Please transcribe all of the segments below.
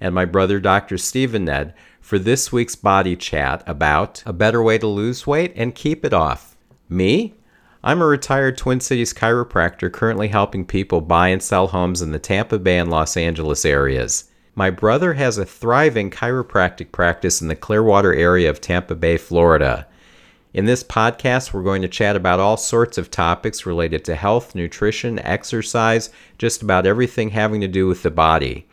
and my brother Dr. Stephen Ned for this week's body chat about a better way to lose weight and keep it off. Me? I'm a retired Twin Cities chiropractor currently helping people buy and sell homes in the Tampa Bay and Los Angeles areas. My brother has a thriving chiropractic practice in the Clearwater area of Tampa Bay, Florida. In this podcast, we're going to chat about all sorts of topics related to health, nutrition, exercise, just about everything having to do with the body.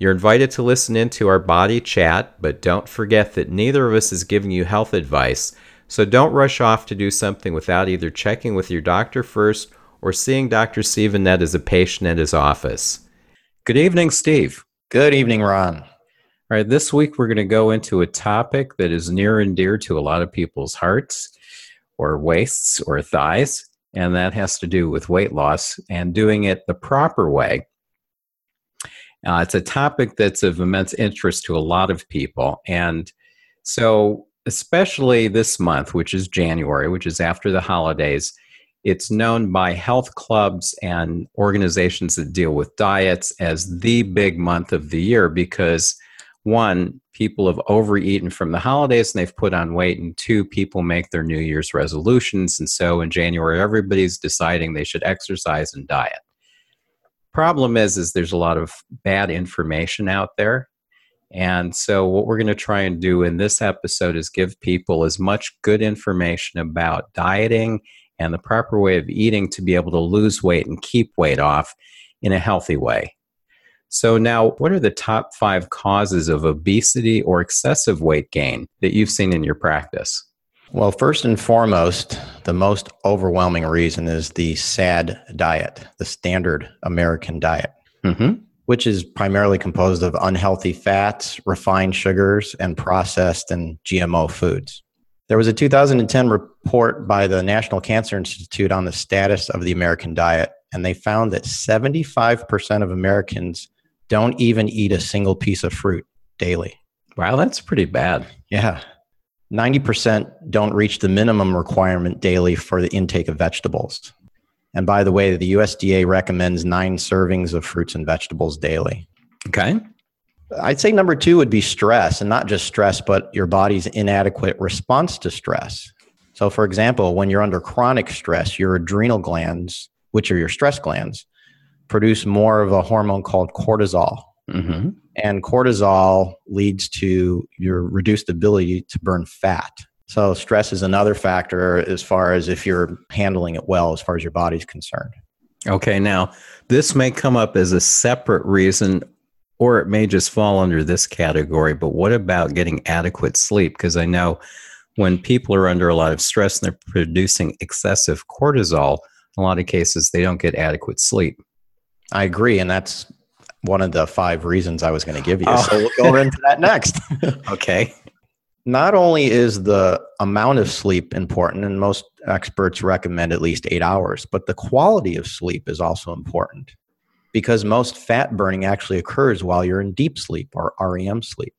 You're invited to listen in to our body chat, but don't forget that neither of us is giving you health advice, so don't rush off to do something without either checking with your doctor first or seeing Dr. Ned as a patient at his office. Good evening, Steve. Good evening, Ron. All right, this week we're going to go into a topic that is near and dear to a lot of people's hearts or waists or thighs, and that has to do with weight loss and doing it the proper way. Uh, it's a topic that's of immense interest to a lot of people. And so, especially this month, which is January, which is after the holidays, it's known by health clubs and organizations that deal with diets as the big month of the year because one, people have overeaten from the holidays and they've put on weight, and two, people make their New Year's resolutions. And so in January, everybody's deciding they should exercise and diet problem is is there's a lot of bad information out there. And so what we're going to try and do in this episode is give people as much good information about dieting and the proper way of eating to be able to lose weight and keep weight off in a healthy way. So now what are the top five causes of obesity or excessive weight gain that you've seen in your practice well, first and foremost, the most overwhelming reason is the SAD diet, the standard American diet, mm-hmm. which is primarily composed of unhealthy fats, refined sugars, and processed and GMO foods. There was a 2010 report by the National Cancer Institute on the status of the American diet, and they found that 75% of Americans don't even eat a single piece of fruit daily. Wow, that's pretty bad. Yeah. 90% don't reach the minimum requirement daily for the intake of vegetables. And by the way, the USDA recommends nine servings of fruits and vegetables daily. Okay. I'd say number two would be stress, and not just stress, but your body's inadequate response to stress. So, for example, when you're under chronic stress, your adrenal glands, which are your stress glands, produce more of a hormone called cortisol. Mm-hmm. And cortisol leads to your reduced ability to burn fat. So, stress is another factor as far as if you're handling it well, as far as your body's concerned. Okay, now this may come up as a separate reason, or it may just fall under this category. But what about getting adequate sleep? Because I know when people are under a lot of stress and they're producing excessive cortisol, in a lot of cases they don't get adequate sleep. I agree. And that's one of the five reasons I was going to give you. Oh. So we'll go oh. into that next. okay. Not only is the amount of sleep important, and most experts recommend at least eight hours, but the quality of sleep is also important because most fat burning actually occurs while you're in deep sleep or REM sleep.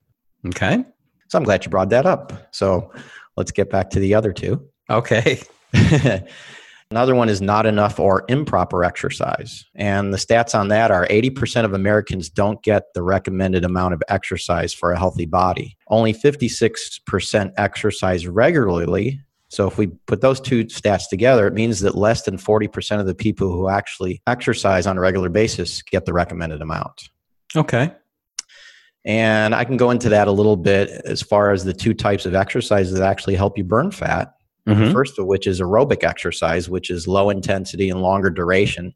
Okay. So I'm glad you brought that up. So let's get back to the other two. Okay. Another one is not enough or improper exercise. And the stats on that are 80% of Americans don't get the recommended amount of exercise for a healthy body. Only 56% exercise regularly. So if we put those two stats together, it means that less than 40% of the people who actually exercise on a regular basis get the recommended amount. Okay. And I can go into that a little bit as far as the two types of exercises that actually help you burn fat. Mm-hmm. First of which is aerobic exercise, which is low intensity and longer duration.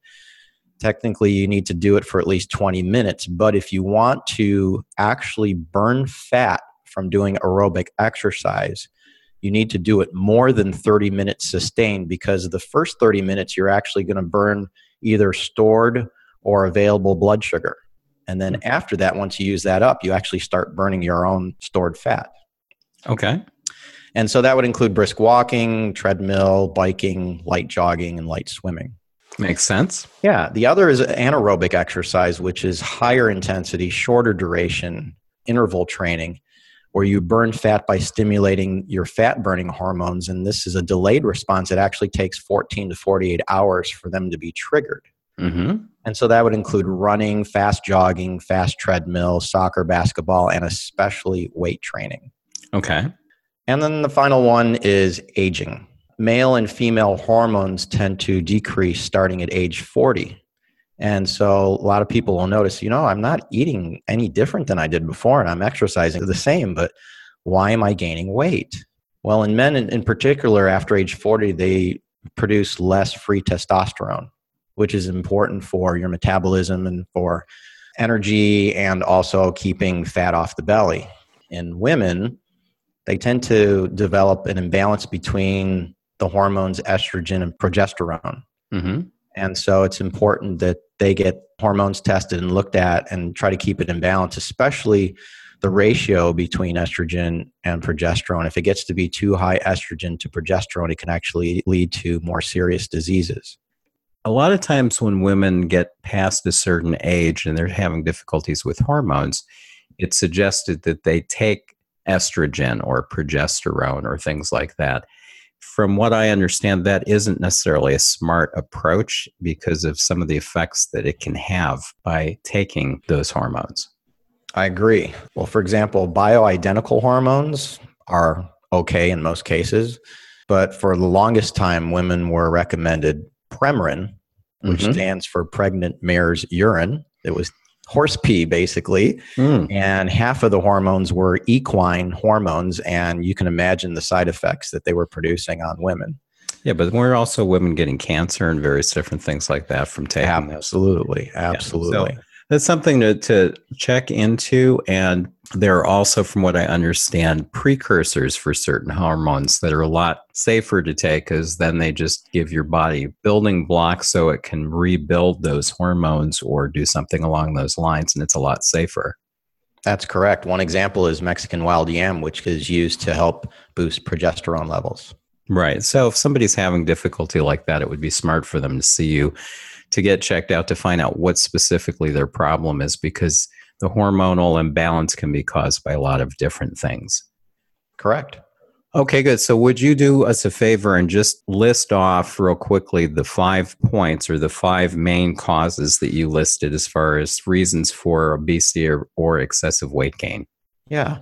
Technically, you need to do it for at least 20 minutes. But if you want to actually burn fat from doing aerobic exercise, you need to do it more than 30 minutes sustained because the first 30 minutes you're actually going to burn either stored or available blood sugar. And then after that, once you use that up, you actually start burning your own stored fat. Okay. And so that would include brisk walking, treadmill, biking, light jogging, and light swimming. Makes sense. Yeah. The other is anaerobic exercise, which is higher intensity, shorter duration interval training, where you burn fat by stimulating your fat burning hormones. And this is a delayed response. It actually takes 14 to 48 hours for them to be triggered. Mm-hmm. And so that would include running, fast jogging, fast treadmill, soccer, basketball, and especially weight training. Okay. And then the final one is aging. Male and female hormones tend to decrease starting at age 40. And so a lot of people will notice, you know, I'm not eating any different than I did before and I'm exercising the same, but why am I gaining weight? Well, in men in, particular, after age 40, they produce less free testosterone, which is important for your metabolism and for energy and also keeping fat off the belly. In women, they tend to develop an imbalance between the hormones estrogen and progesterone. Mm-hmm. And so it's important that they get hormones tested and looked at and try to keep it in balance, especially the ratio between estrogen and progesterone. If it gets to be too high estrogen to progesterone, it can actually lead to more serious diseases. A lot of times when women get past a certain age and they're having difficulties with hormones, it's suggested that they take estrogen or progesterone or things like that. From what I understand, that isn't necessarily a smart approach because of some of the effects that it can have by taking those hormones. I agree. Well, for example, bioidentical hormones are okay in most cases, but for the longest time, women were recommended Premarin, which mm-hmm. stands for pregnant mare's urine. It was horse pee basically mm. and half of the hormones were equine hormones and you can imagine the side effects that they were producing on women yeah but we're also women getting cancer and various different things like that from taking absolutely those. absolutely yeah. so that's something to, to check into and there are also from what i understand precursors for certain hormones that are a lot safer to take because then they just give your body building blocks so it can rebuild those hormones or do something along those lines and it's a lot safer. That's correct. One example is mexican wild yam which is used to help boost progesterone levels. Right. So if somebody's having difficulty like that it would be smart for them to see you to get checked out to find out what specifically their problem is because the hormonal imbalance can be caused by a lot of different things. Correct. Okay, good. So, would you do us a favor and just list off real quickly the five points or the five main causes that you listed as far as reasons for obesity or, or excessive weight gain? Yeah.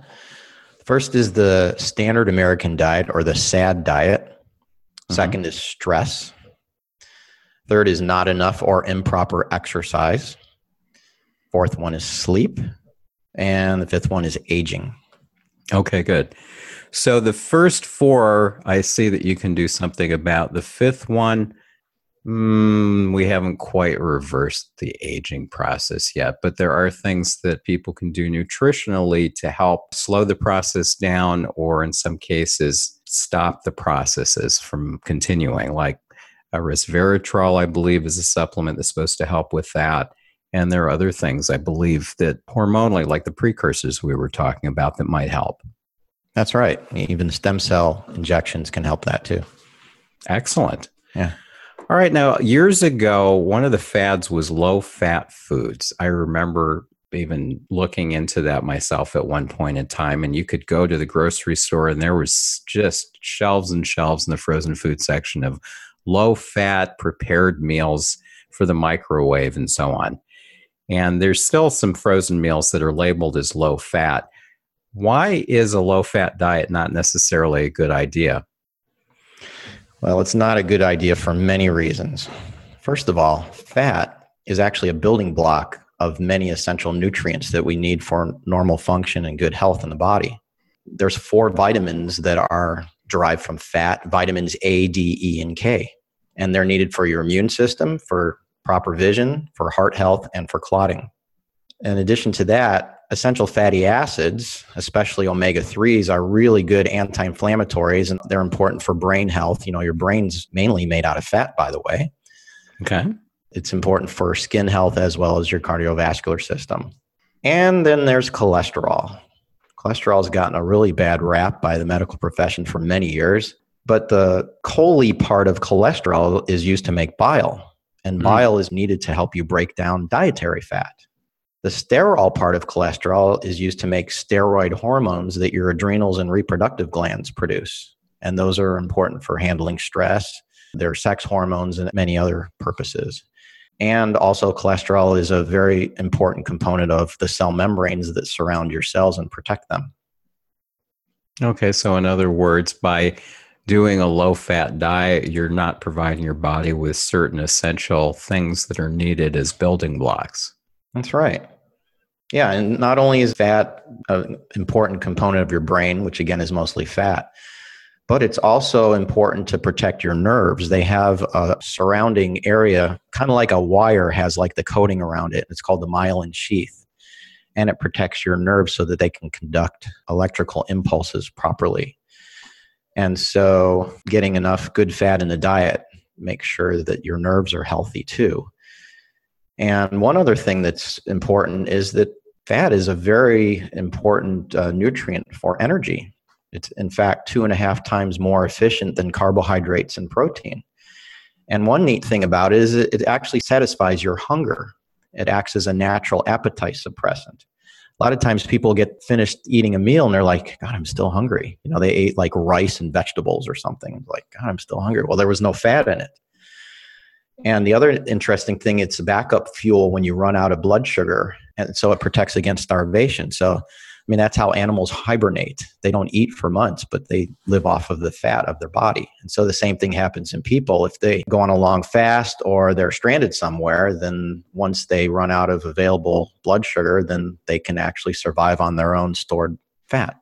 First is the standard American diet or the SAD diet. 2nd mm-hmm. is stress. Third is not enough or improper exercise. Fourth one is sleep. And the fifth one is aging. Okay, good. So the first four, I see that you can do something about. The fifth one, mm, we haven't quite reversed the aging process yet, but there are things that people can do nutritionally to help slow the process down, or in some cases, stop the processes from continuing, like uh, resveratrol, I believe, is a supplement that's supposed to help with that. And there are other things, I believe, that hormonally, like the precursors we were talking about, that might help. That's right. Even stem cell injections can help that too. Excellent. Yeah. All right. Now, years ago, one of the fads was low fat foods. I remember even looking into that myself at one point in time. And you could go to the grocery store, and there was just shelves and shelves in the frozen food section of low fat prepared meals for the microwave and so on. And there's still some frozen meals that are labeled as low fat. Why is a low fat diet not necessarily a good idea? Well, it's not a good idea for many reasons. First of all, fat is actually a building block of many essential nutrients that we need for normal function and good health in the body. There's four vitamins that are derived from fat, vitamins A, D, E, and K. And they're needed for your immune system, for proper vision, for heart health, and for clotting. In addition to that, essential fatty acids, especially omega 3s, are really good anti inflammatories and they're important for brain health. You know, your brain's mainly made out of fat, by the way. Okay. It's important for skin health as well as your cardiovascular system. And then there's cholesterol. Cholesterol has gotten a really bad rap by the medical profession for many years. But the chole part of cholesterol is used to make bile, and mm. bile is needed to help you break down dietary fat. The sterol part of cholesterol is used to make steroid hormones that your adrenals and reproductive glands produce. And those are important for handling stress. They're sex hormones and many other purposes. And also, cholesterol is a very important component of the cell membranes that surround your cells and protect them. Okay, so in other words, by doing a low fat diet, you're not providing your body with certain essential things that are needed as building blocks. That's right. Yeah, and not only is fat an important component of your brain, which again is mostly fat, but it's also important to protect your nerves. They have a surrounding area, kind of like a wire has like the coating around it. It's called the myelin sheath. And it protects your nerves so that they can conduct electrical impulses properly. And so, getting enough good fat in the diet makes sure that your nerves are healthy too. And one other thing that's important is that fat is a very important uh, nutrient for energy. It's, in fact, two and a half times more efficient than carbohydrates and protein. And one neat thing about it is it actually satisfies your hunger. It acts as a natural appetite suppressant a lot of times people get finished eating a meal and they're like, God, I'm still hungry. You know, they ate like rice and vegetables or something. Like, God, I'm still hungry. Well, there was no fat in it. And the other interesting thing, it's a backup fuel when you run out of blood sugar. And so it protects against starvation. So mean, that's how animals hibernate. They don't eat for months, but they live off of the fat of their body. And so the same thing happens in people. If they go on a long fast or they're stranded somewhere, then once they run out of available blood sugar, then they can actually survive on their own stored fat.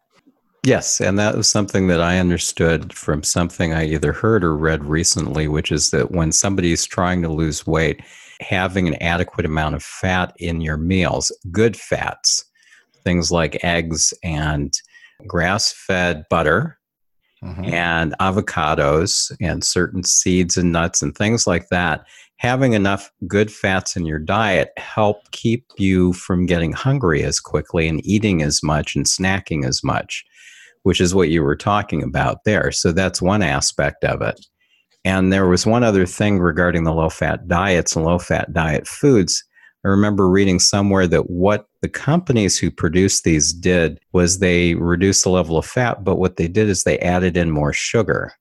Yes, and that was something that I understood from something I either heard or read recently, which is that when somebody's trying to lose weight, having an adequate amount of fat in your meals, good fats, things like eggs and grass fed butter mm-hmm. and avocados and certain seeds and nuts and things like that. Having enough good fats in your diet help keep you from getting hungry as quickly and eating as much and snacking as much, which is what you were talking about there. So that's one aspect of it. And there was one other thing regarding the low fat diets and low fat diet foods I remember reading somewhere that what the companies who produced these did was they reduced the level of fat, but what they did is they added in more sugar.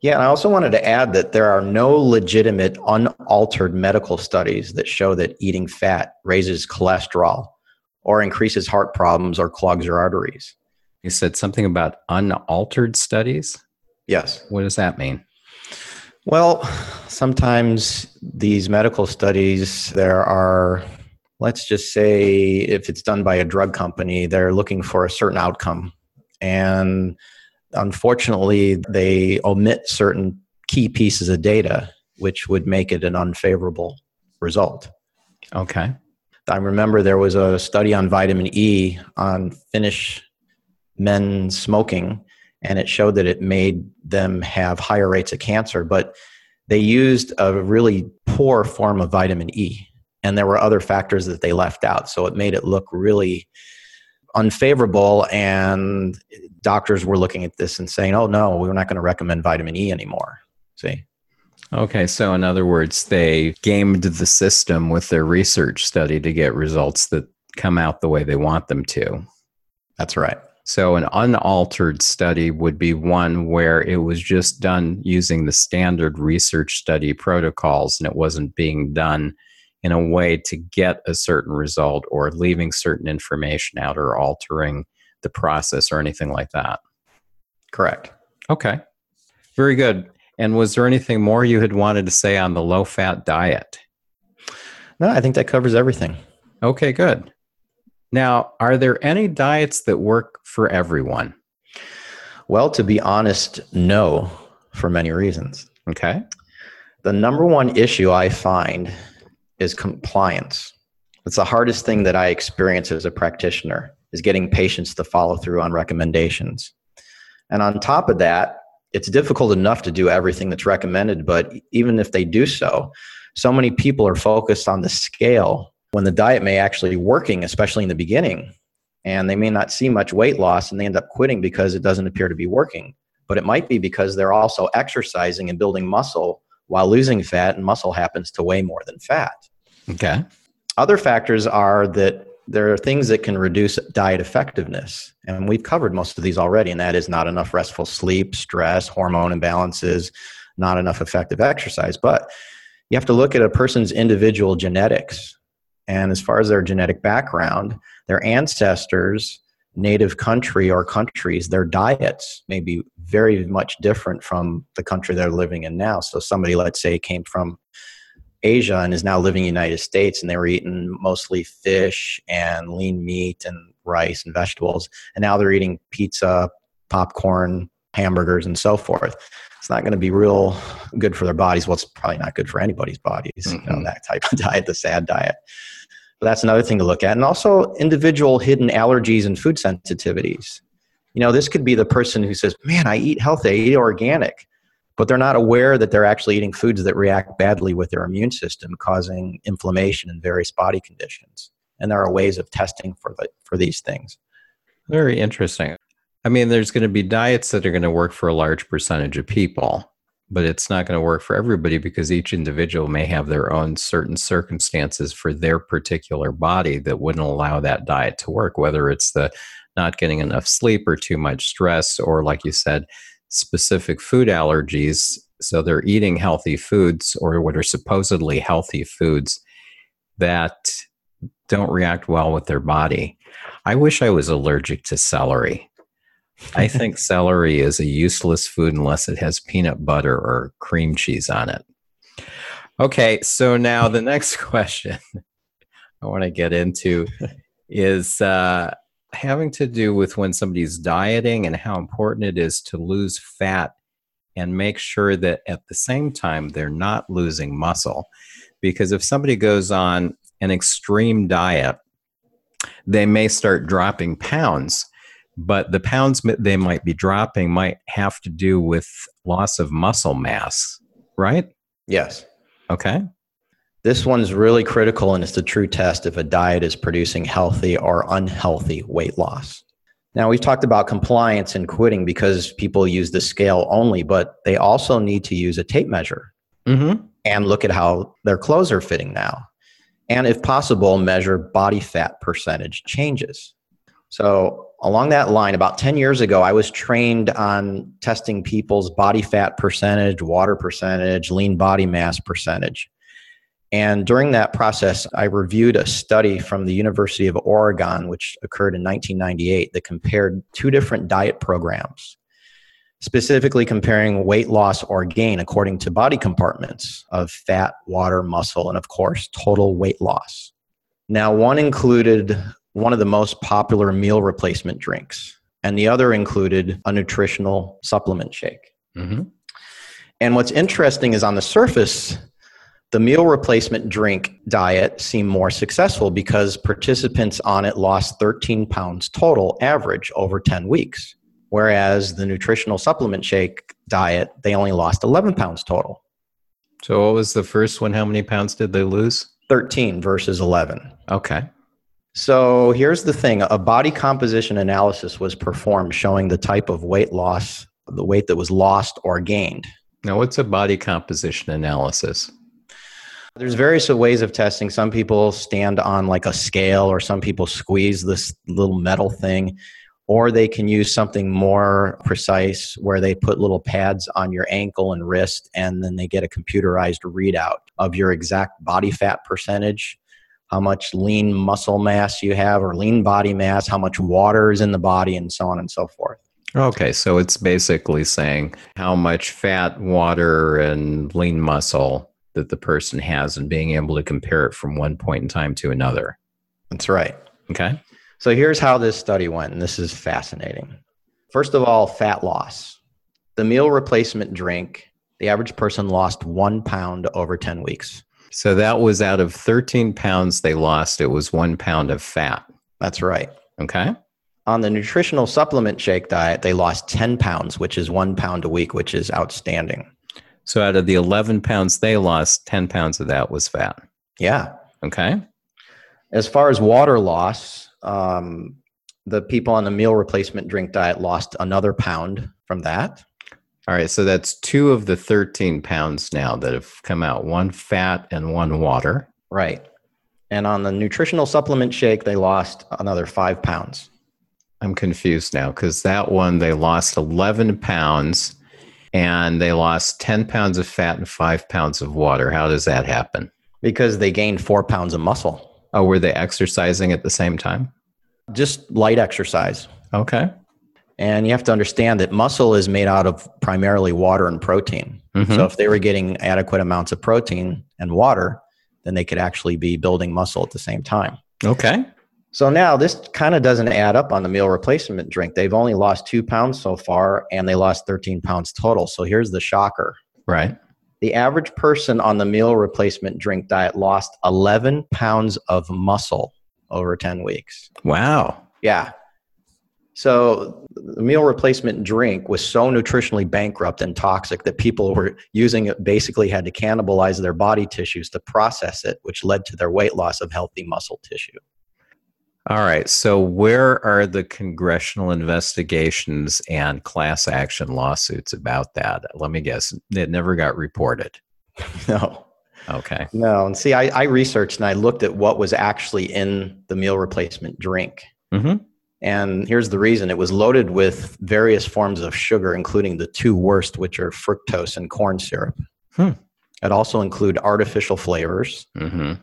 Yeah, and I also wanted to add that there are no legitimate, unaltered medical studies that show that eating fat raises cholesterol or increases heart problems or clogs your arteries. You said something about unaltered studies? Yes. What does that mean? Well, sometimes these medical studies, there are, let's just say, if it's done by a drug company, they're looking for a certain outcome. And unfortunately, they omit certain key pieces of data, which would make it an unfavorable result. Okay. I remember there was a study on vitamin E on Finnish men smoking and it showed that it made them have higher rates of cancer. But they used a really poor form of vitamin E, and there were other factors that they left out. So it made it look really unfavorable. And doctors were looking at this and saying, oh, no, we're not going to recommend vitamin E anymore. See? Okay, so in other words, they gamed the system with their research study to get results that come out the way they want them to. That's right. So, an unaltered study would be one where it was just done using the standard research study protocols and it wasn't being done in a way to get a certain result or leaving certain information out or altering the process or anything like that. Correct. Okay. Very good. And was there anything more you had wanted to say on the low fat diet? No, I think that covers everything. Okay, good. Now, are there any diets that work for everyone? Well, to be honest, no, for many reasons. Okay. The number one issue I find is compliance. It's the hardest thing that I experience as a practitioner is getting patients to follow through on recommendations. And on top of that, it's difficult enough to do everything that's recommended, but even if they do so, so many people are focused on the scale when the diet may actually be working, especially in the beginning. And they may not see much weight loss and they end up quitting because it doesn't appear to be working. But it might be because they're also exercising and building muscle while losing fat, and muscle happens to weigh more than fat. Okay. Other factors are that there are things that can reduce diet effectiveness. And we've covered most of these already, and that is not enough restful sleep, stress, hormone imbalances, not enough effective exercise. But you have to look at a person's individual genetics. And as far as their genetic background, their ancestors, native country or countries, their diets may be very much different from the country they're living in now. So somebody, let's say, came from Asia and is now living in the United States and they were eating mostly fish and lean meat and rice and vegetables. And now they're eating pizza, popcorn, hamburgers, and so forth it's not going to be real good for their bodies. Well, it's probably not good for anybody's bodies, mm-hmm. you know, mm-hmm. that type of diet, the sad diet. But that's another thing to look at. And also individual hidden allergies and food sensitivities. You know, this could be the person who says, man, I eat healthy, I eat organic, but they're not aware that they're actually eating foods that react badly with their immune system, causing inflammation and various body conditions. And there are ways of testing for, the, for these things. Very interesting. I mean, there's going to be diets that are going to work for a large percentage of people, but it's not going to work for everybody because each individual may have their own certain circumstances for their particular body that wouldn't allow that diet to work, whether it's the not getting enough sleep or too much stress, or like you said, specific food allergies. So they're eating healthy foods or what are supposedly healthy foods that don't react well with their body. I wish I was allergic to celery. I think celery is a useless food unless it has peanut butter or cream cheese on it. Okay, so now the next question I want to get into is uh, having to do with when somebody's dieting and how important it is to lose fat and make sure that at the same time they're not losing muscle. Because if somebody goes on an extreme diet, they may start dropping pounds but the pounds they might be dropping might have to do with loss of muscle mass, right? Yes. Okay. This one's really critical and it's the true test if a diet is producing healthy or unhealthy weight loss. Now, we've talked about compliance and quitting because people use the scale only, but they also need to use a tape measure mm-hmm. and look at how their clothes are fitting now. And if possible, measure body fat percentage changes. So, along that line, about 10 years ago, I was trained on testing people's body fat percentage, water percentage, lean body mass percentage. And during that process, I reviewed a study from the University of Oregon, which occurred in 1998, that compared two different diet programs, specifically comparing weight loss or gain according to body compartments of fat, water, muscle, and of course, total weight loss. Now, one included one of the most popular meal replacement drinks, and the other included a nutritional supplement shake. Mm-hmm. And what's interesting is on the surface, the meal replacement drink diet seemed more successful because participants on it lost 13 pounds total average over 10 weeks. Whereas the nutritional supplement shake diet, they only lost 11 pounds total. So, what was the first one? How many pounds did they lose? 13 versus 11. Okay. So here's the thing a body composition analysis was performed showing the type of weight loss, the weight that was lost or gained. Now, what's a body composition analysis? There's various ways of testing. Some people stand on like a scale, or some people squeeze this little metal thing, or they can use something more precise where they put little pads on your ankle and wrist, and then they get a computerized readout of your exact body fat percentage how much lean muscle mass you have or lean body mass, how much water is in the body, and so on and so forth. Okay, so it's basically saying how much fat, water, and lean muscle that the person has and being able to compare it from one point in time to another. That's right. Okay. So here's how this study went, and this is fascinating. First of all, fat loss. The meal replacement drink, the average person lost one pound over 10 weeks. So that was out of 13 pounds they lost, it was one pound of fat. That's right. Okay. On the nutritional supplement shake diet, they lost 10 pounds, which is one pound a week, which is outstanding. So out of the 11 pounds they lost, 10 pounds of that was fat. Yeah. Okay. As far as water loss, um, the people on the meal replacement drink diet lost another pound from that. All right. So that's two of the 13 pounds now that have come out one fat and one water. Right. And on the nutritional supplement shake, they lost another five pounds. I'm confused now because that one they lost 11 pounds and they lost 10 pounds of fat and five pounds of water. How does that happen? Because they gained four pounds of muscle. Oh, were they exercising at the same time? Just light exercise. Okay. And you have to understand that muscle is made out of primarily water and protein. Mhm. So if they were getting adequate amounts of protein and water, then they could actually be building muscle at the same time. Okay. So now this kind of doesn't add up on the meal replacement drink. They've only lost two pounds so far and they lost 13 pounds total. So here's the shocker Right. the average person on the meal replacement drink diet lost 11 pounds of muscle over 10 weeks. Wow. Yeah. So the meal replacement drink was so nutritionally bankrupt and toxic that people were using it basically had to cannibalize their body tissues to process it, which led to their weight loss of healthy muscle tissue. All right. So, where are the congressional investigations and class action lawsuits about that? Let me guess. It never got reported. No, Okay. no. And see, I, I researched and I looked at what was actually in the meal replacement drink. Mm-hmm. And here's the reason it was loaded with various forms of sugar, including the two worst, which are fructose and corn syrup. Hmm. It also include artificial flavors, Mm-hmm.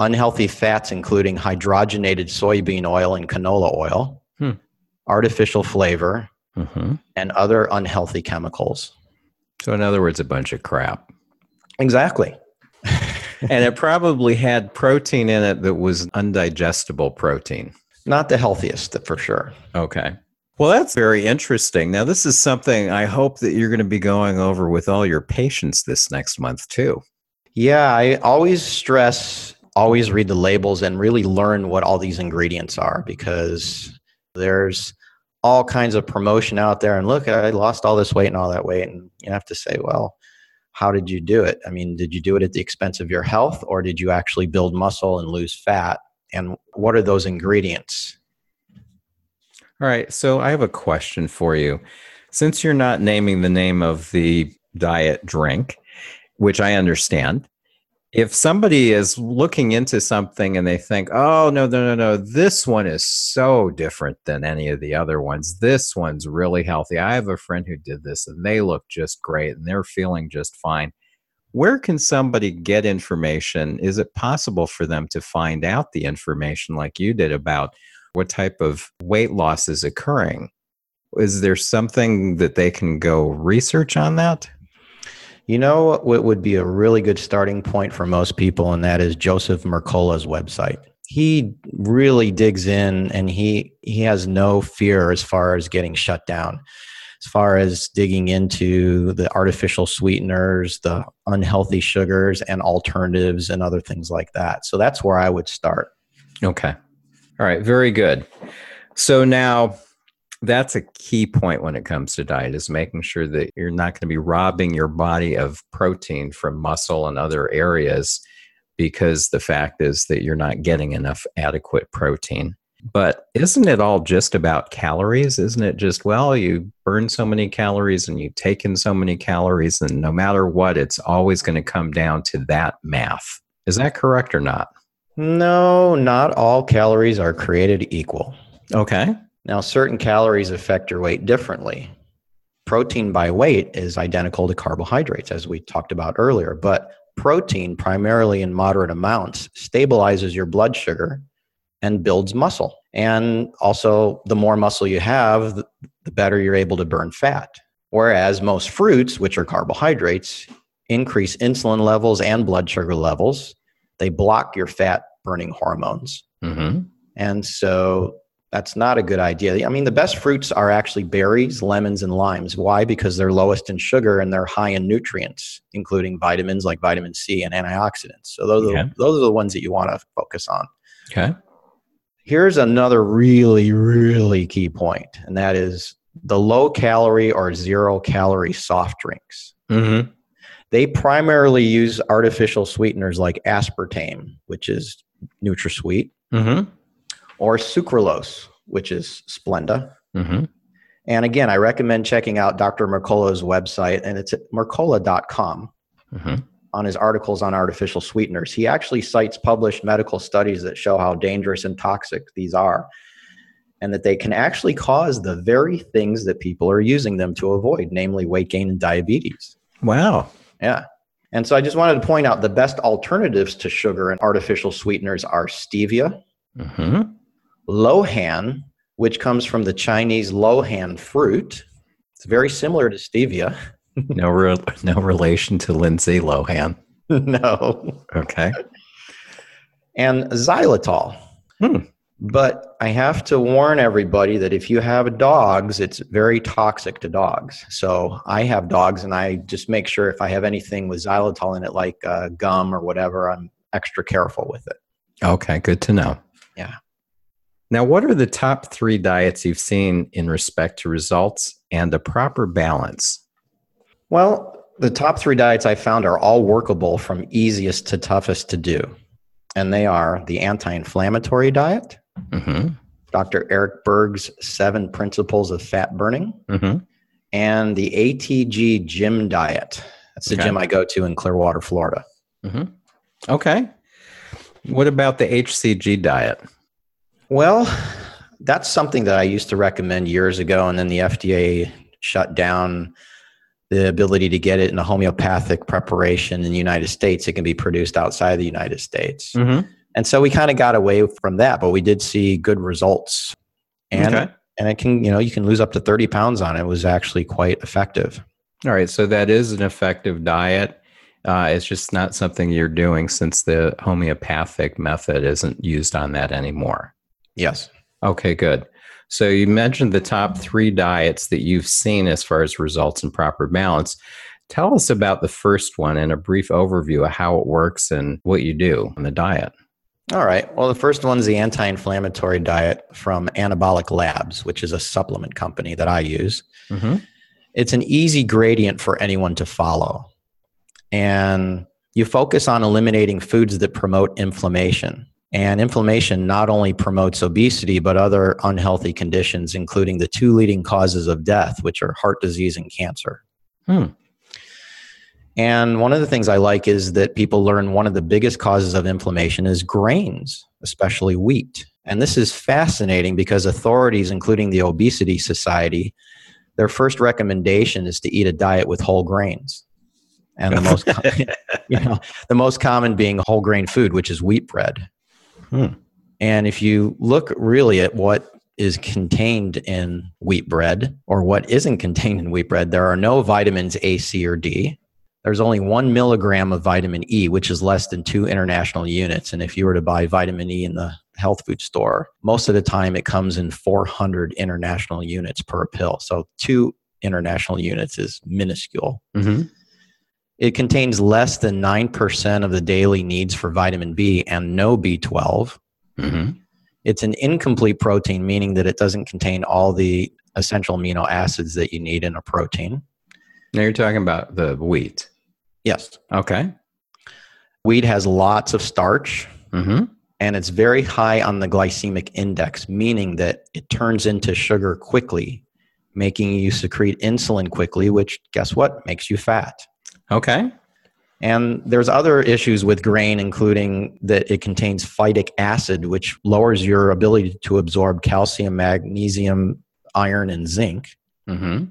Unhealthy fats, including hydrogenated soybean oil and canola oil, Hmm. artificial flavor, Mm-hmm. and other unhealthy chemicals. So, in other words, a bunch of crap. Exactly. and it probably had protein in it that was undigestible protein. Not the healthiest for sure. Okay. Well, that's very interesting. Now, this is something I hope that you're going to be going over with all your patients this next month, too. Yeah, I always stress always read the labels and really learn what all these ingredients are because there's all kinds of promotion out there and look I lost all this weight and all that weight and you have to say well how did you do it? I mean, did you do it at the expense of your health or did you actually build muscle and lose fat? And what are those ingredients? All right. So, I have a question for you. Since you're not naming the name of the diet drink, which I understand, if somebody is looking into something and they think, oh, no, no, no, no, this one is so different than any of the other ones. This one's really healthy. I have a friend who did this and they look just great and they're feeling just fine. Where can somebody get information? Is it possible for them to find out the information like you did about what type of weight loss is occurring? Is there something that they can go research on that? You know what would be a really good starting point for most people, and that is Joseph Mercola's website. He really digs in and he he has no fear as far as getting shut down. As far as digging into the artificial sweeteners, the unhealthy sugars and alternatives and other things like that. So that's where I would start. Okay. All right. Very good. So now that's a key point when it comes to diet is making sure that you're not going to be robbing your body of protein from muscle and other areas because the fact is that you're not getting enough adequate protein. But isn't it all just about calories? Isn't it just, well, you burn so many calories and you take in so many calories, and no matter what, it's always going to come down to that math. Is that correct or not? No, not all calories are created equal. Okay. Now, certain calories affect your weight differently. Protein by weight is identical to carbohydrates, as we talked about earlier, but protein, primarily in moderate amounts, stabilizes your blood sugar and builds muscle. And also, the more muscle you have, the better you're able to burn fat. Whereas most fruits, which are carbohydrates, increase insulin levels and blood sugar levels. They block your fat burning hormones. Mm-hmm. And so that's not a good idea. I mean, the best fruits are actually berries, lemons, and limes. Why? Because they're lowest in sugar and they're high in nutrients, including vitamins like vitamin C and antioxidants. So those are, Okay. those are the ones that you want to focus on. Okay. Here's another really, really key point, and that is the low calorie or zero calorie soft drinks. Mm-hmm. They primarily use artificial sweeteners like aspartame, which is NutraSweet, Mm-hmm. Or sucralose, which is Splenda. Mm-hmm. And again, I recommend checking out Dr. Mercola's website, and it's at mercola.com Mm-hmm. on his articles on artificial sweeteners. He actually cites published medical studies that show how dangerous and toxic these are, and that they can actually cause the very things that people are using them to avoid, namely weight gain and diabetes. Wow. Yeah. And so I just wanted to point out the best alternatives to sugar and artificial sweeteners are stevia, Mm-hmm. Lohan, which comes from the Chinese lohan fruit. It's very similar to stevia. No, re- no relation to Lindsay Lohan. no. Okay. And xylitol. Hmm. But I have to warn everybody that if you have dogs, it's very toxic to dogs. So I have dogs, and I just make sure if I have anything with xylitol in it, like uh, gum or whatever, I'm extra careful with it. Okay. Good to know. Yeah. Now, what are the top three diets you've seen in respect to results and a proper balance? Well, the top three diets I found are all workable from easiest to toughest to do. And they are the anti inflammatory diet, Mm-hmm. Dr. Eric Berg's seven principles of fat burning, Mm-hmm. and the ATG gym diet. That's the Okay. gym I go to in Clearwater, Florida. Okay. What about the HCG diet? Well, that's something that I used to recommend years ago, and then the FDA shut down the ability to get it in a homeopathic preparation in the United States. It can be produced outside the United States. Mm-hmm. And so we kind of got away from that, but we did see good results. And okay. and it can, you know, you can lose up to 30 pounds on it. It was actually quite effective. All right. So that is an effective diet. Uh, it's just not something you're doing since the homeopathic method isn't used on that anymore. Yes. Okay, good. So you mentioned the top three diets that you've seen as far as results and proper balance. Tell us about the first one and a brief overview of how it works and what you do on the diet. All right. Well, the first one's the anti inflammatory diet from Anabolic Labs, which is a supplement company that I use. Mm-hmm. It's an easy gradient for anyone to follow. And you focus on eliminating foods that promote inflammation. And inflammation not only promotes obesity, but other unhealthy conditions, including the two leading causes of death, which are heart disease and cancer. Hmm. And one of the things I like is that people learn one of the biggest causes of inflammation is grains, especially wheat. And this is fascinating because authorities, including the Obesity Society, their first recommendation is to eat a diet with whole grains. And the most, you know, the most common being whole grain food, which is wheat bread. Hmm. And if you look really at what is contained in wheat bread or what isn't contained in wheat bread, there are no vitamins A, C, or D. There's only one milligram of vitamin E, which is less than two international units. And if you were to buy vitamin E in the health food store, most of the time it comes in 400 international units per pill. So two international units is minuscule. Mm-hmm. It contains less than 9% of the daily needs for vitamin B and no B12. Mm-hmm. It's an incomplete protein, meaning that it doesn't contain all the essential amino acids that you need in a protein. Now you're talking about the wheat. Yes. Okay. Wheat has lots of starch Mm-hmm. and it's very high on the glycemic index, meaning that it turns into sugar quickly, making you secrete insulin quickly, which guess what? Makes you fat. Okay. And there's other issues with grain, including that it contains phytic acid, which lowers your ability to absorb calcium, magnesium, iron, and zinc. Mm-hmm.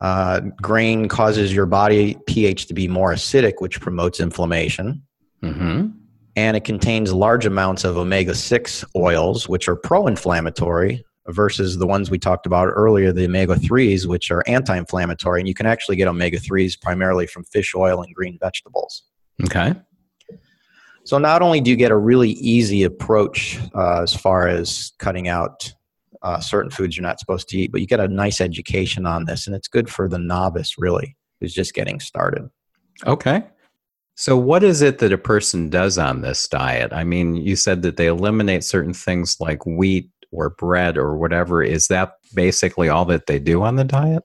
Uh, grain causes your body pH to be more acidic, which promotes inflammation. Mm-hmm. And it contains large amounts of omega 6 oils, which are pro inflammatory, versus the ones we talked about earlier, the omega 3s, which are anti inflammatory. And you can actually get omega 3s primarily from fish oil and green vegetables. Okay. So not only do you get a really easy approach uh, as far as cutting out uh, certain foods you're not supposed to eat, but you get a nice education on this, and it's good for the novice really who's just getting started. Okay. So, what is it that a person does on this diet? I mean, you said that they eliminate certain things like wheat or bread or whatever. Is that basically all that they do on the diet?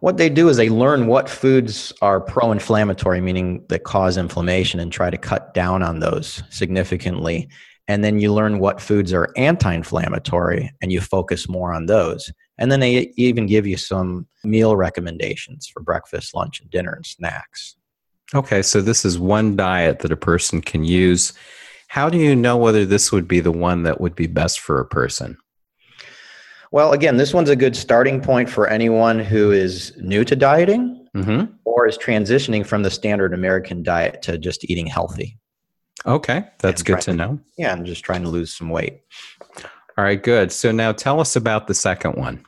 What they do is they learn what foods are pro inflammatory, meaning that cause inflammation, and try to cut down on those significantly. And then you learn what foods are anti inflammatory and you focus more on those. And then they even give you some meal recommendations for breakfast, lunch, and dinner and snacks. Okay, so this is one diet that a person can use. How do you know whether this would be the one that would be best for a person? Well, again, this one's a good starting point for anyone who is new to dieting mm-hmm. or is transitioning from the standard American diet to just eating healthy. Okay, that's good to know. Yeah, I'm just trying to lose some weight. All right, good. So now tell us about the second one.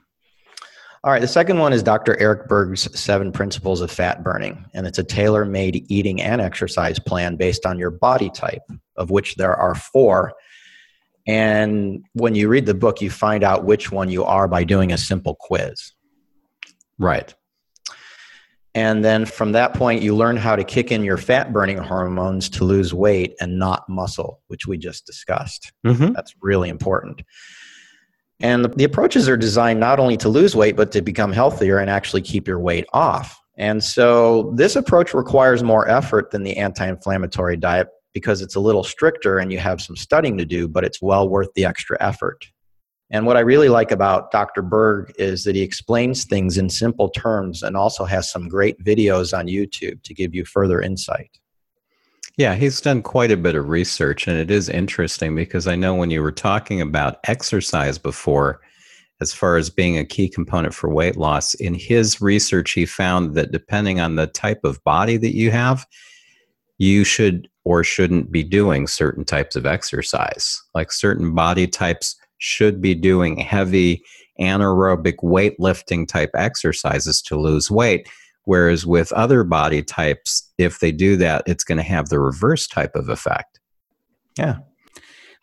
All right, the second one is Dr. Eric Berg's Seven Principles of Fat Burning, and it's a tailor made eating and exercise plan based on your body type, of which there are four. And when you read the book, you find out which one you are by doing a simple quiz. Right. And then from that point, you learn how to kick in your fat burning hormones to lose weight and not muscle, which we just discussed. Mm-hmm. That's really important. And the, the approaches are designed not only to lose weight, but to become healthier and actually keep your weight off. And so this approach requires more effort than the anti inflammatory diet because it's a little stricter and you have some studying to do, but it's well worth the extra effort. And what I really like about Dr. Berg is that he explains things in simple terms and also has some great videos on YouTube to give you further insight. Yeah, he's done quite a bit of research, and it is interesting because I know when you were talking about exercise before, as far as being a key component for weight loss, in his research, he found that depending on the type of body that you have, you should or shouldn't be doing certain types of exercise. Like certain body types should be doing heavy anaerobic weightlifting type exercises to lose weight Whereas with other body types, if they do that, it's going to have the reverse type of effect. Yeah.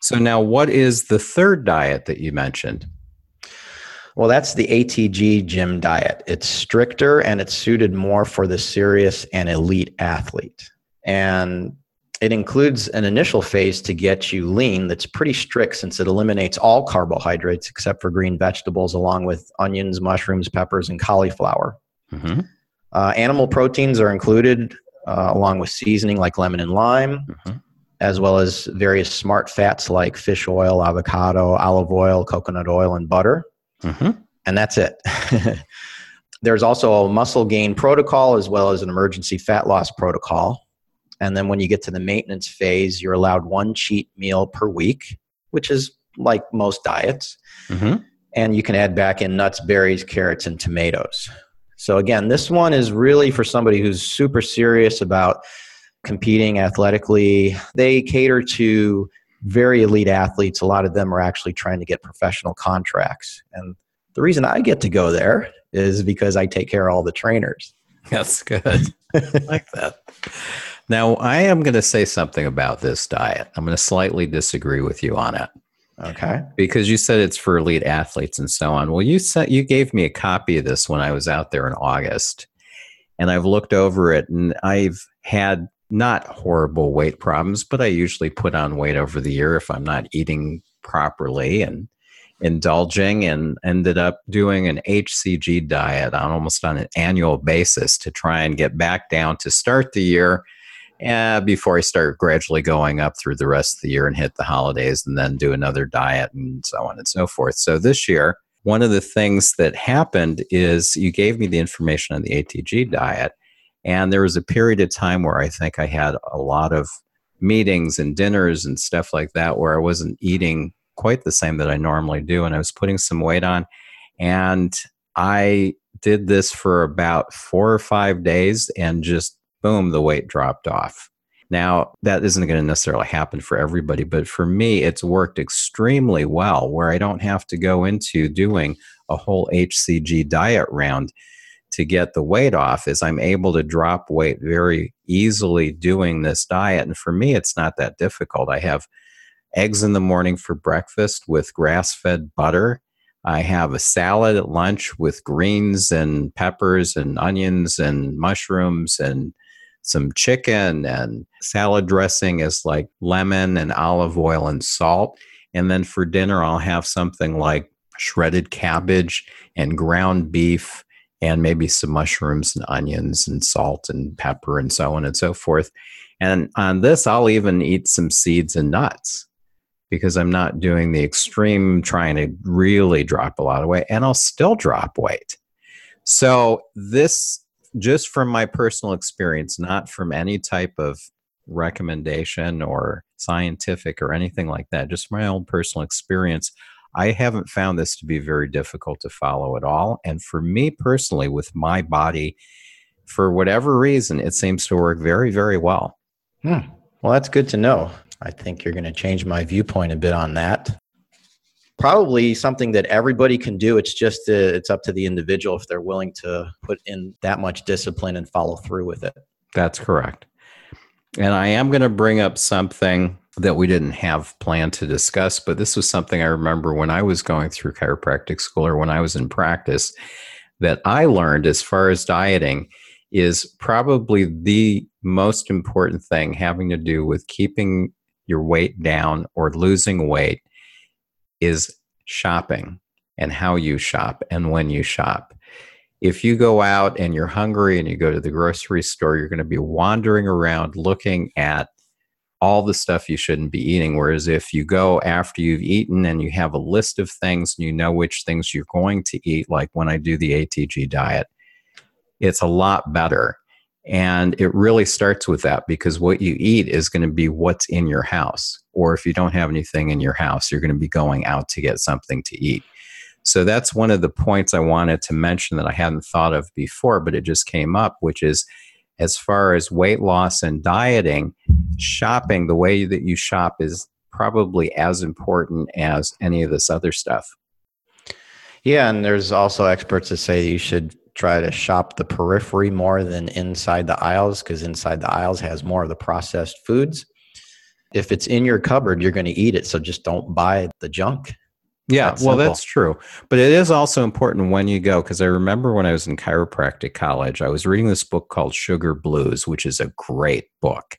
So now, what is the third diet that you mentioned? Well, that's the ATG gym diet. It's stricter and it's suited more for the serious and elite athlete. And it includes an initial phase to get you lean that's pretty strict since it eliminates all carbohydrates except for green vegetables, along with onions, mushrooms, peppers, and cauliflower. Mm-hmm. Uh, animal proteins are included uh, along with seasoning like lemon and lime, mm-hmm. as well as various smart fats like fish oil, avocado, olive oil, coconut oil, and butter. Mm-hmm. And that's it. There's also a muscle gain protocol as well as an emergency fat loss protocol. And then when you get to the maintenance phase, you're allowed one cheat meal per week, which is like most diets. Mm-hmm. And you can add back in nuts, berries, carrots, and tomatoes. So again, this one is really for somebody who's super serious about competing athletically. They cater to very elite athletes. A lot of them are actually trying to get professional contracts. And the reason I get to go there is because I take care of all the trainers. That's good. I like that. Now, I am going to say something about this diet. I'm going to slightly disagree with you on it. Okay. Because you said it's for elite athletes and so on. Well, you said you gave me a copy of this when I was out there in August, and I've looked over it, and I've had not horrible weight problems, but I usually put on weight over the year if I'm not eating properly and indulging and ended up doing an HCG diet on almost on an annual basis to try and get back down to start the year uh, before I start gradually going up through the rest of the year and hit the holidays and then do another diet and so on and so forth. So this year, one of the things that happened is you gave me the information on the ATG diet. And there was a period of time where I think I had a lot of meetings and dinners and stuff like that where I wasn't eating quite the same that I normally do. And I was putting some weight on. And I did this for about four or five days and just boom, the weight dropped off. Now, that isn't going to necessarily happen for everybody, but for me, it's worked extremely well where I don't have to go into doing a whole HCG diet round to get the weight off is I'm able to drop weight very easily doing this diet. And for me, it's not that difficult. I have eggs in the morning for breakfast with grass fed butter. I have a salad at lunch with greens and peppers and onions and mushrooms and some chicken and salad dressing is like lemon and olive oil and salt. And then for dinner, I'll have something like shredded cabbage and ground beef and maybe some mushrooms and onions and salt and pepper and so on and so forth. And on this, I'll even eat some seeds and nuts because I'm not doing the extreme trying to really drop a lot of weight and I'll still drop weight. So, this just from my personal experience, not from any type of recommendation or scientific or anything like that, just my own personal experience. I haven't found this to be very difficult to follow at all. And for me personally, with my body, for whatever reason, it seems to work very, very well. Hmm. Well, that's good to know. I think you're going to change my viewpoint a bit on that. Probably something that everybody can do. It's just uh, it's up to the individual if they're willing to put in that much discipline and follow through with it. That's correct. And I am going to bring up something that we didn't have planned to discuss, but this was something I remember when I was going through chiropractic school or when I was in practice that I learned as far as dieting is probably the most important thing having to do with keeping your weight down or losing weight is shopping and how you shop and when you shop. If you go out and you're hungry and you go to the grocery store, you're going to be wandering around looking at all the stuff you shouldn't be eating. Whereas if you go after you've eaten and you have a list of things and you know which things you're going to eat, like when I do the ATG diet, it's a lot better. And it really starts with that because what you eat is going to be what's in your house. Or if you don't have anything in your house, you're going to be going out to get something to eat. So that's one of the points I wanted to mention that I hadn't thought of before, but it just came up, which is as far as weight loss and dieting, shopping, the way that you shop is probably as important as any of this other stuff. Yeah, and there's also experts that say you should try to shop the periphery more than inside the aisles because inside the aisles has more of the processed foods. If it's in your cupboard, you're going to eat it. So just don't buy the junk. Yeah, that's well, that's true. But it is also important when you go, because I remember when I was in chiropractic college, I was reading this book called Sugar Blues, which is a great book.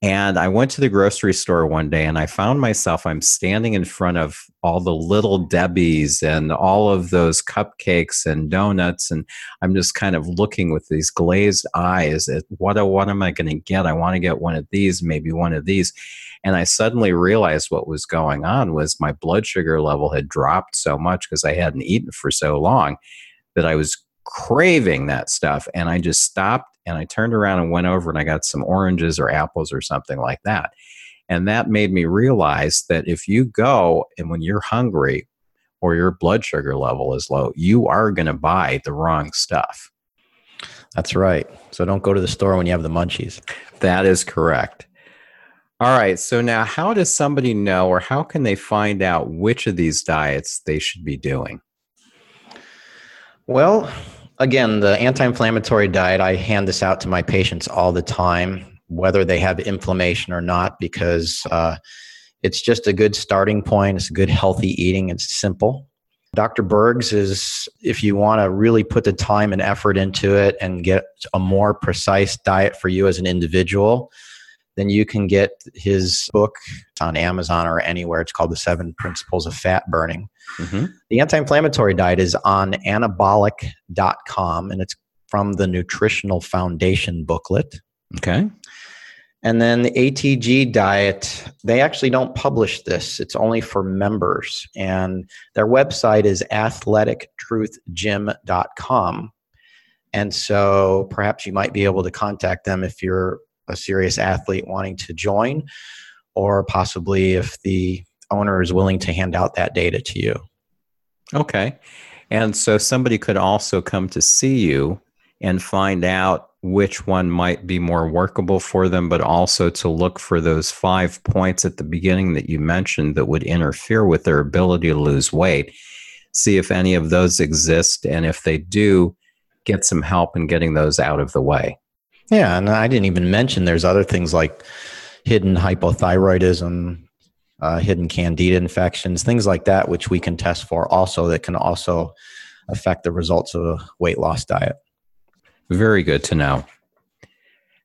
And I went to the grocery store one day and I found myself, I'm standing in front of all the little Debbie's and all of those cupcakes and donuts. And I'm just kind of looking with these glazed eyes at what, oh, what am I going to get? I want to get one of these, maybe one of these. And I suddenly realized what was going on was my blood sugar level had dropped so much because I hadn't eaten for so long that I was craving that stuff. And I just stopped and I turned around and went over and I got some oranges or apples or something like that. And that made me realize that if you go and when you're hungry or your blood sugar level is low, you are going to buy the wrong stuff. That's right. So don't go to the store when you have the munchies. That is correct. All right. So now, how does somebody know or how can they find out which of these diets they should be doing? Well, again, the anti inflammatory diet, I hand this out to my patients all the time, whether they have inflammation or not, because uh, it's just a good starting point. It's good, healthy eating. It's simple. Dr. Berg's is if you want to really put the time and effort into it and get a more precise diet for you as an individual, then you can get his book on Amazon or anywhere. It's called The Seven Principles of Fat Burning. Mm-hmm. The anti inflammatory diet is on anabolic.com and it's from the Nutritional Foundation booklet. Okay. And then the ATG diet, they actually don't publish this. It's only for members. And their website is athletictruthgym.com. And so perhaps you might be able to contact them if you're a serious athlete wanting to join, or possibly if the owner is willing to hand out that data to you. Okay. And so somebody could also come to see you and find out which one might be more workable for them, but also to look for those five points at the beginning that you mentioned that would interfere with their ability to lose weight. See if any of those exist. And if they do, get some help in getting those out of the way. Yeah. And I didn't even mention there's other things like hidden hypothyroidism, uh, hidden candida infections, things like that, which we can test for also that can also affect the results of a weight loss diet. Very good to know.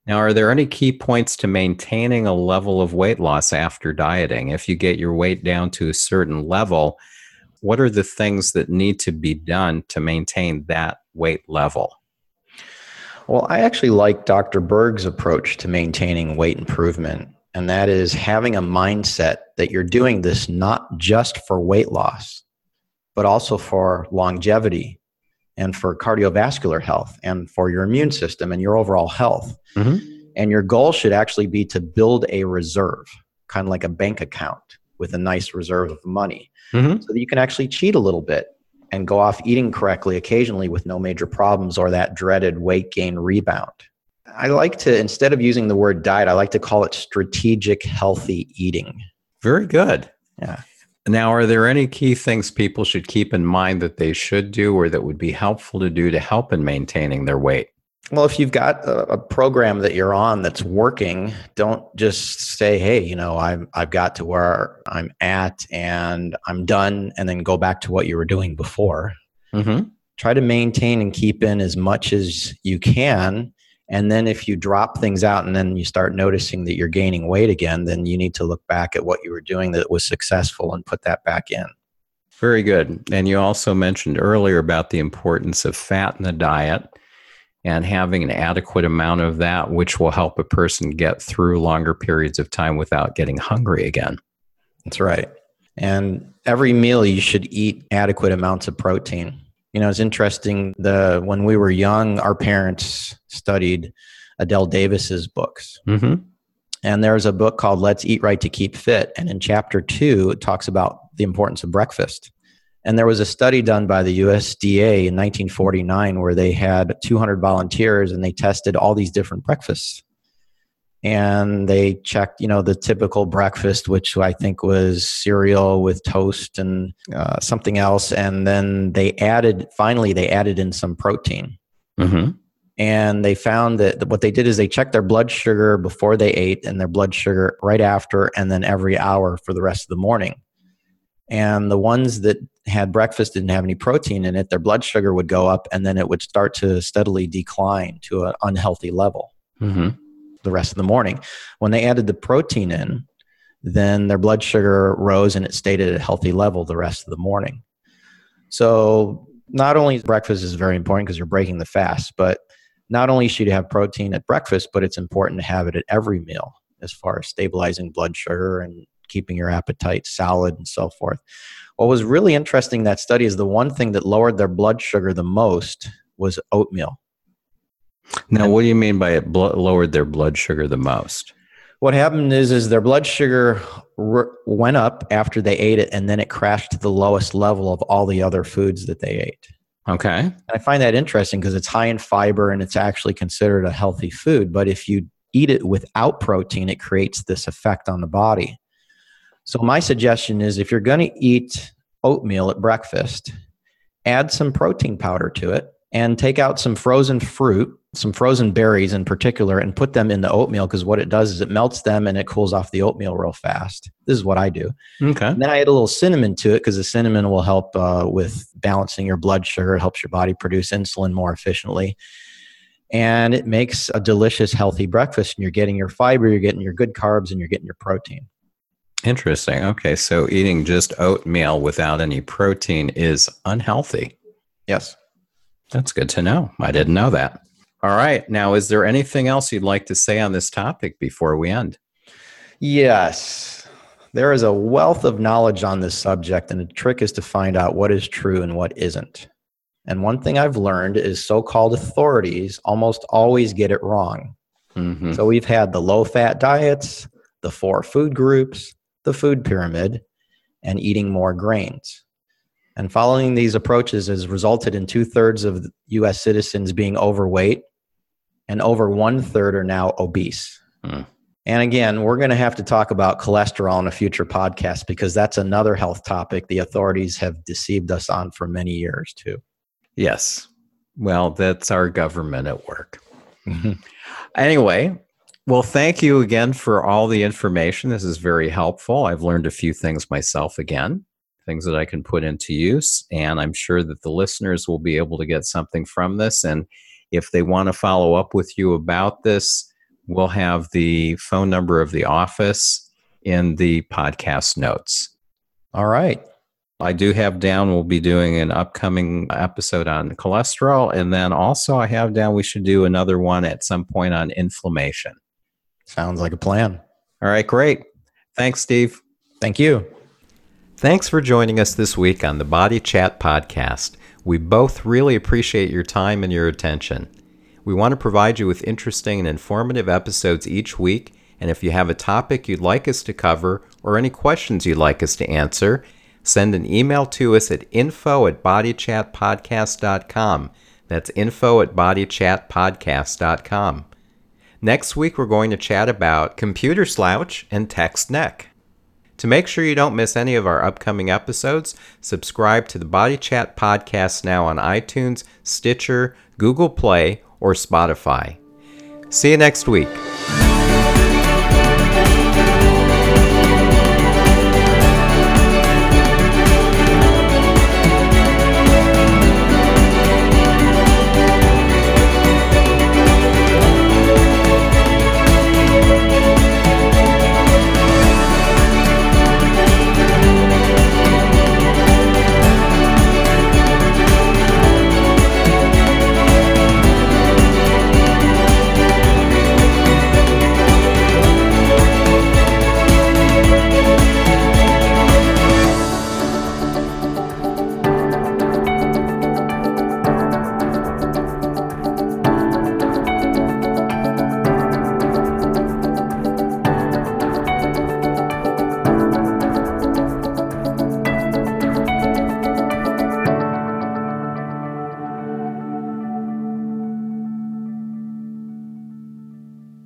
Now, are there any key points to maintaining a level of weight loss after dieting? If you get your weight down to a certain level, what are the things that need to be done to maintain that weight level? Well, I actually like Dr. Berg's approach to maintaining weight improvement, and that is having a mindset that you're doing this not just for weight loss, but also for longevity and for cardiovascular health and for your immune system and your overall health. Mm-hmm. And your goal should actually be to build a reserve, kind of like a bank account with a nice reserve of money, mm-hmm. so that you can actually cheat a little bit and go off eating correctly occasionally with no major problems or that dreaded weight gain rebound. I like to, instead of using the word diet, I like to call it strategic healthy eating. Very good. Yeah. Now, are there any key things people should keep in mind that they should do or that would be helpful to do to help in maintaining their weight? Well, if you've got a, a, program that you're on that's working, don't just say, "Hey, you know, I'm I've got to where I'm at and I'm done," and then go back to what you were doing before. Mm-hmm. Try to maintain and keep in as much as you can, and then if you drop things out and then you start noticing that you're gaining weight again, then you need to look back at what you were doing that was successful and put that back in. Very good. And you also mentioned earlier about the importance of fat in the diet and having an adequate amount of that, which will help a person get through longer periods of time without getting hungry again. That's right. And every meal you should eat adequate amounts of protein. You know, it's interesting. The when we were young, our parents studied Adelle Davis's books. Mm-hmm. And there's a book called Let's Eat Right to Keep Fit. And in chapter two, it talks about the importance of breakfast. And there was a study done by the USDA in 1949 where they had 200 volunteers and they tested all these different breakfasts. And they checked, you know, the typical breakfast, which I think was cereal with toast and uh, something else. And then they added, finally, they added in some protein. Mm-hmm. And they found that what they did is they checked their blood sugar before they ate and their blood sugar right after, and then every hour for the rest of the morning and the ones that had breakfast didn't have any protein in it their blood sugar would go up and then it would start to steadily decline to an unhealthy level mm-hmm. the rest of the morning when they added the protein in then their blood sugar rose and it stayed at a healthy level the rest of the morning so not only breakfast is very important because you're breaking the fast but not only should you have protein at breakfast but it's important to have it at every meal as far as stabilizing blood sugar and keeping your appetite solid and so forth. What was really interesting that study is the one thing that lowered their blood sugar the most was oatmeal. Now, what do you mean by it blo- lowered their blood sugar the most? What happened is, is their blood sugar r- went up after they ate it, and then it crashed to the lowest level of all the other foods that they ate. Okay. And I find that interesting because it's high in fiber and it's actually considered a healthy food. But if you eat it without protein, it creates this effect on the body. So, my suggestion is if you're going to eat oatmeal at breakfast, add some protein powder to it and take out some frozen fruit, some frozen berries in particular, and put them in the oatmeal because what it does is it melts them and it cools off the oatmeal real fast. This is what I do. Okay. And then I add a little cinnamon to it because the cinnamon will help uh, with balancing your blood sugar, it helps your body produce insulin more efficiently. And it makes a delicious, healthy breakfast. And you're getting your fiber, you're getting your good carbs, and you're getting your protein. Interesting. Okay. So eating just oatmeal without any protein is unhealthy. Yes. That's good to know. I didn't know that. All right. Now, is there anything else you'd like to say on this topic before we end? Yes. There is a wealth of knowledge on this subject, and the trick is to find out what is true and what isn't. And one thing I've learned is so called authorities almost always get it wrong. Mm-hmm. So we've had the low fat diets, the four food groups, the food pyramid and eating more grains. And following these approaches has resulted in two thirds of US citizens being overweight, and over one third are now obese. Hmm. And again, we're going to have to talk about cholesterol in a future podcast because that's another health topic the authorities have deceived us on for many years, too. Yes. Well, that's our government at work. anyway, well, thank you again for all the information. This is very helpful. I've learned a few things myself again, things that I can put into use. And I'm sure that the listeners will be able to get something from this. And if they want to follow up with you about this, we'll have the phone number of the office in the podcast notes. All right. I do have down, we'll be doing an upcoming episode on cholesterol. And then also, I have down, we should do another one at some point on inflammation. Sounds like a plan. All right, great. Thanks, Steve. Thank you. Thanks for joining us this week on the Body Chat Podcast. We both really appreciate your time and your attention. We want to provide you with interesting and informative episodes each week. And if you have a topic you'd like us to cover or any questions you'd like us to answer, send an email to us at info at bodychatpodcast.com. That's info at bodychatpodcast.com. Next week, we're going to chat about computer slouch and text neck. To make sure you don't miss any of our upcoming episodes, subscribe to the Body Chat Podcast now on iTunes, Stitcher, Google Play, or Spotify. See you next week.